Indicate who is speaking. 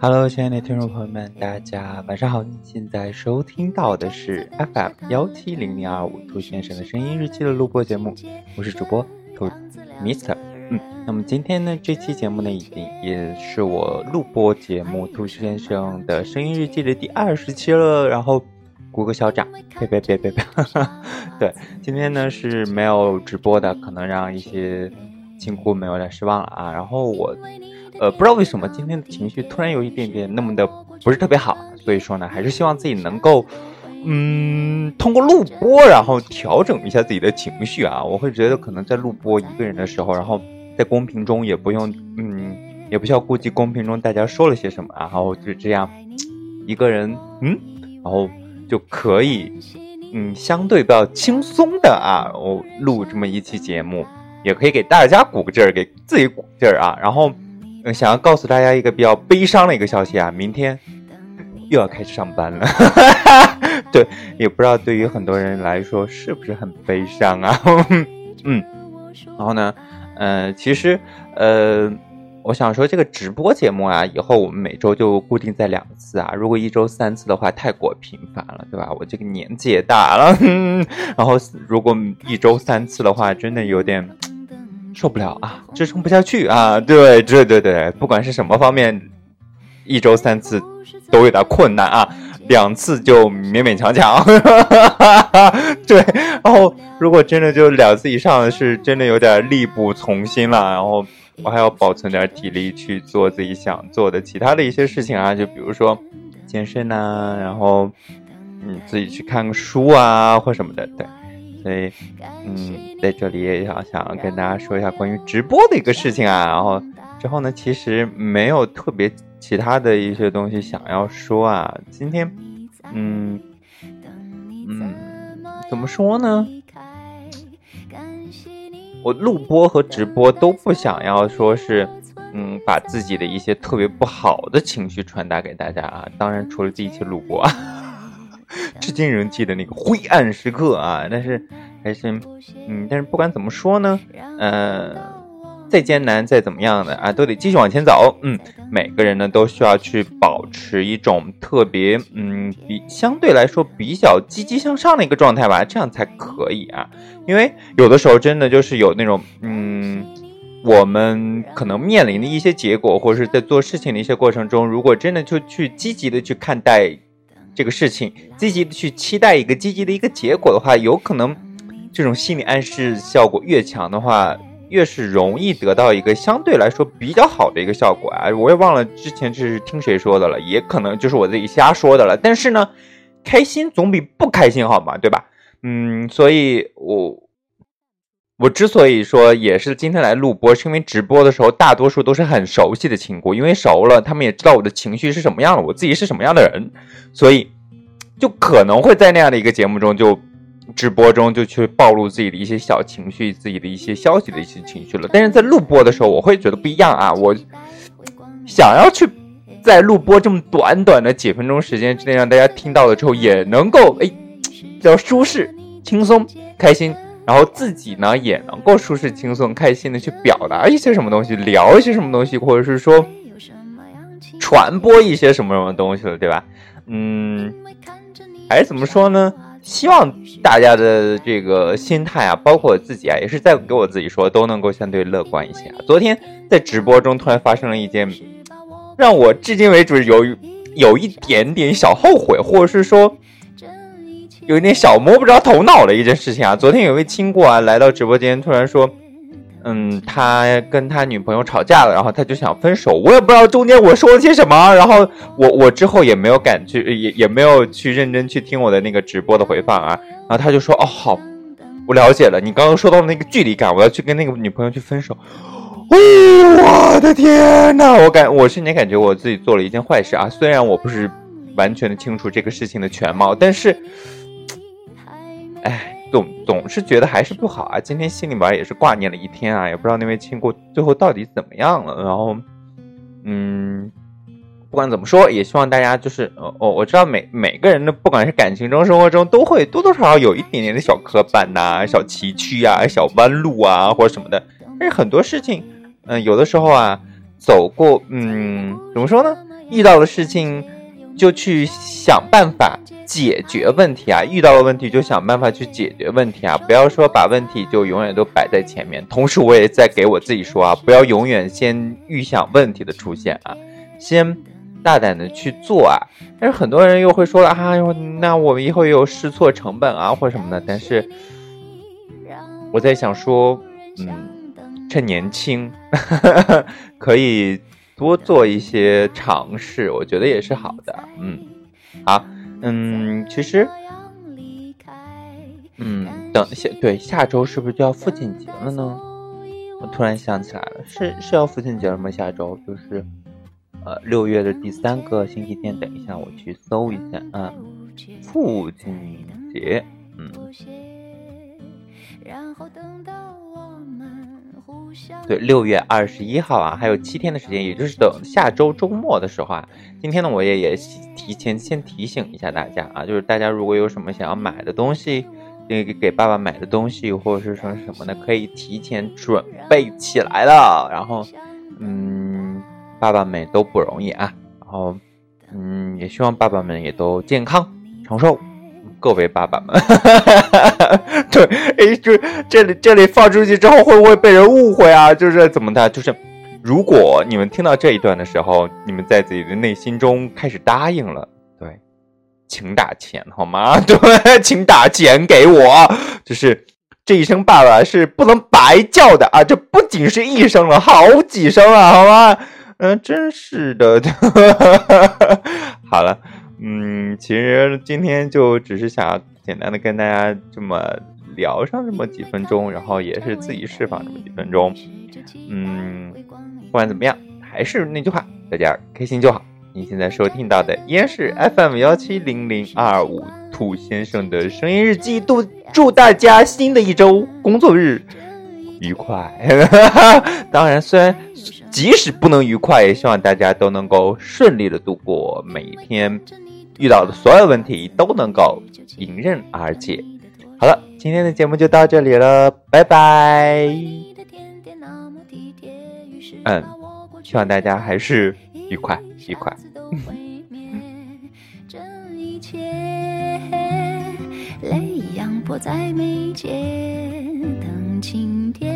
Speaker 1: Hello，亲爱的听众朋友们，大家晚上好！现在收听到的是 FM 幺七零零二五兔先生的声音日记的录播节目，我是主播兔 Mister。嗯，那么今天呢，这期节目呢，已经也是我录播节目兔先生的声音日记的第二十期了。然后鼓个小掌，别别别别别，对，今天呢是没有直播的，可能让一些亲姑们有点失望了啊。然后我。呃，不知道为什么今天的情绪突然有一点点那么的不是特别好，所以说呢，还是希望自己能够，嗯，通过录播，然后调整一下自己的情绪啊。我会觉得可能在录播一个人的时候，然后在公屏中也不用，嗯，也不需要顾及公屏中大家说了些什么，然后就这样一个人，嗯，然后就可以，嗯，相对比较轻松的啊，我录这么一期节目，也可以给大家鼓个劲儿，给自己鼓劲儿啊，然后。想要告诉大家一个比较悲伤的一个消息啊，明天又要开始上班了。对，也不知道对于很多人来说是不是很悲伤啊？嗯，然后呢，呃，其实，呃，我想说这个直播节目啊，以后我们每周就固定在两次啊。如果一周三次的话，太过频繁了，对吧？我这个年纪也大了，然后如果一周三次的话，真的有点。受不了啊，支撑不下去啊！对对对对，不管是什么方面，一周三次都有点困难啊，两次就勉勉强强。对，然后如果真的就两次以上，是真的有点力不从心了。然后我还要保存点体力去做自己想做的其他的一些事情啊，就比如说健身呐，然后嗯自己去看个书啊或什么的，对。所以，嗯，在这里也想想跟大家说一下关于直播的一个事情啊。然后之后呢，其实没有特别其他的一些东西想要说啊。今天，嗯嗯，怎么说呢？我录播和直播都不想要说是，嗯，把自己的一些特别不好的情绪传达给大家啊。当然，除了第一期录播。新人记得那个灰暗时刻啊！但是还是，嗯，但是不管怎么说呢，呃，再艰难再怎么样的啊，都得继续往前走。嗯，每个人呢都需要去保持一种特别，嗯，比相对来说比较积极向上的一个状态吧，这样才可以啊。因为有的时候真的就是有那种，嗯，我们可能面临的一些结果，或者是在做事情的一些过程中，如果真的就去积极的去看待。这个事情积极的去期待一个积极的一个结果的话，有可能这种心理暗示效果越强的话，越是容易得到一个相对来说比较好的一个效果啊！我也忘了之前这是听谁说的了，也可能就是我自己瞎说的了。但是呢，开心总比不开心好嘛，对吧？嗯，所以我。我之所以说也是今天来录播，是因为直播的时候大多数都是很熟悉的亲故，因为熟了，他们也知道我的情绪是什么样的，我自己是什么样的人，所以就可能会在那样的一个节目中，就直播中就去暴露自己的一些小情绪，自己的一些消息的一些情绪了。但是在录播的时候，我会觉得不一样啊，我想要去在录播这么短短的几分钟时间之内，让大家听到了之后，也能够哎比较舒适、轻松、开心。然后自己呢也能够舒适、轻松、开心的去表达一些什么东西，聊一些什么东西，或者是说传播一些什么什么东西了，对吧？嗯，哎怎么说呢？希望大家的这个心态啊，包括我自己啊，也是在给我自己说，都能够相对乐观一些啊。昨天在直播中突然发生了一件让我至今为止有有一点点小后悔，或者是说。有一点小摸不着头脑的一件事情啊！昨天有位亲过啊来到直播间，突然说，嗯，他跟他女朋友吵架了，然后他就想分手。我也不知道中间我说了些什么，然后我我之后也没有敢去，也也没有去认真去听我的那个直播的回放啊。然后他就说，哦好，我了解了，你刚刚说到那个距离感，我要去跟那个女朋友去分手。我的天呐，我感我瞬间感觉我自己做了一件坏事啊！虽然我不是完全的清楚这个事情的全貌，但是。哎，总总是觉得还是不好啊！今天心里边也是挂念了一天啊，也不知道那位亲故最后到底怎么样了。然后，嗯，不管怎么说，也希望大家就是，哦，我知道每每个人的不管是感情中、生活中，都会多多少少有一点点的小磕绊呐、小崎岖啊、小弯路啊或者什么的。但是很多事情，嗯，有的时候啊，走过，嗯，怎么说呢？遇到的事情就去想办法解决问题啊！遇到了问题就想办法去解决问题啊！不要说把问题就永远都摆在前面。同时，我也在给我自己说啊，不要永远先预想问题的出现啊，先大胆的去做啊！但是很多人又会说了啊，那我们以后有试错成本啊，或什么的。但是我在想说，嗯。趁年轻，可以多做一些尝试，我觉得也是好的。嗯，好，嗯，其实，嗯，等下对下周是不是就要父亲节了呢？我突然想起来了，是是要父亲节了吗？下周就是，呃，六月的第三个星期天。等一下，我去搜一下啊，父亲节，嗯。对，六月二十一号啊，还有七天的时间，也就是等下周周末的时候啊。今天呢，我也也提前先提醒一下大家啊，就是大家如果有什么想要买的东西，那个给爸爸买的东西，或者是说什么的，可以提前准备起来了。然后，嗯，爸爸们都不容易啊。然后，嗯，也希望爸爸们也都健康长寿。各位爸爸们，对，哎，就这里这里放出去之后，会不会被人误会啊？就是怎么的？就是如果你们听到这一段的时候，你们在自己的内心中开始答应了，对，请打钱好吗？对，请打钱给我。就是这一声爸爸是不能白叫的啊！这不仅是一声了，好几声了，好吗？嗯，真是的。好了。嗯，其实今天就只是想简单的跟大家这么聊上这么几分钟，然后也是自己释放这么几分钟。嗯，不管怎么样，还是那句话，大家开心就好。您现在收听到的依然是 FM 幺七零零二五兔先生的声音日记，祝祝大家新的一周工作日愉快。当然，虽然即使不能愉快，也希望大家都能够顺利的度过每一天。遇到的所有问题都能够迎刃而解。好了，今天的节目就到这里了，拜拜。嗯，希望大家还是愉快愉快。泪阳在眉间，等晴天。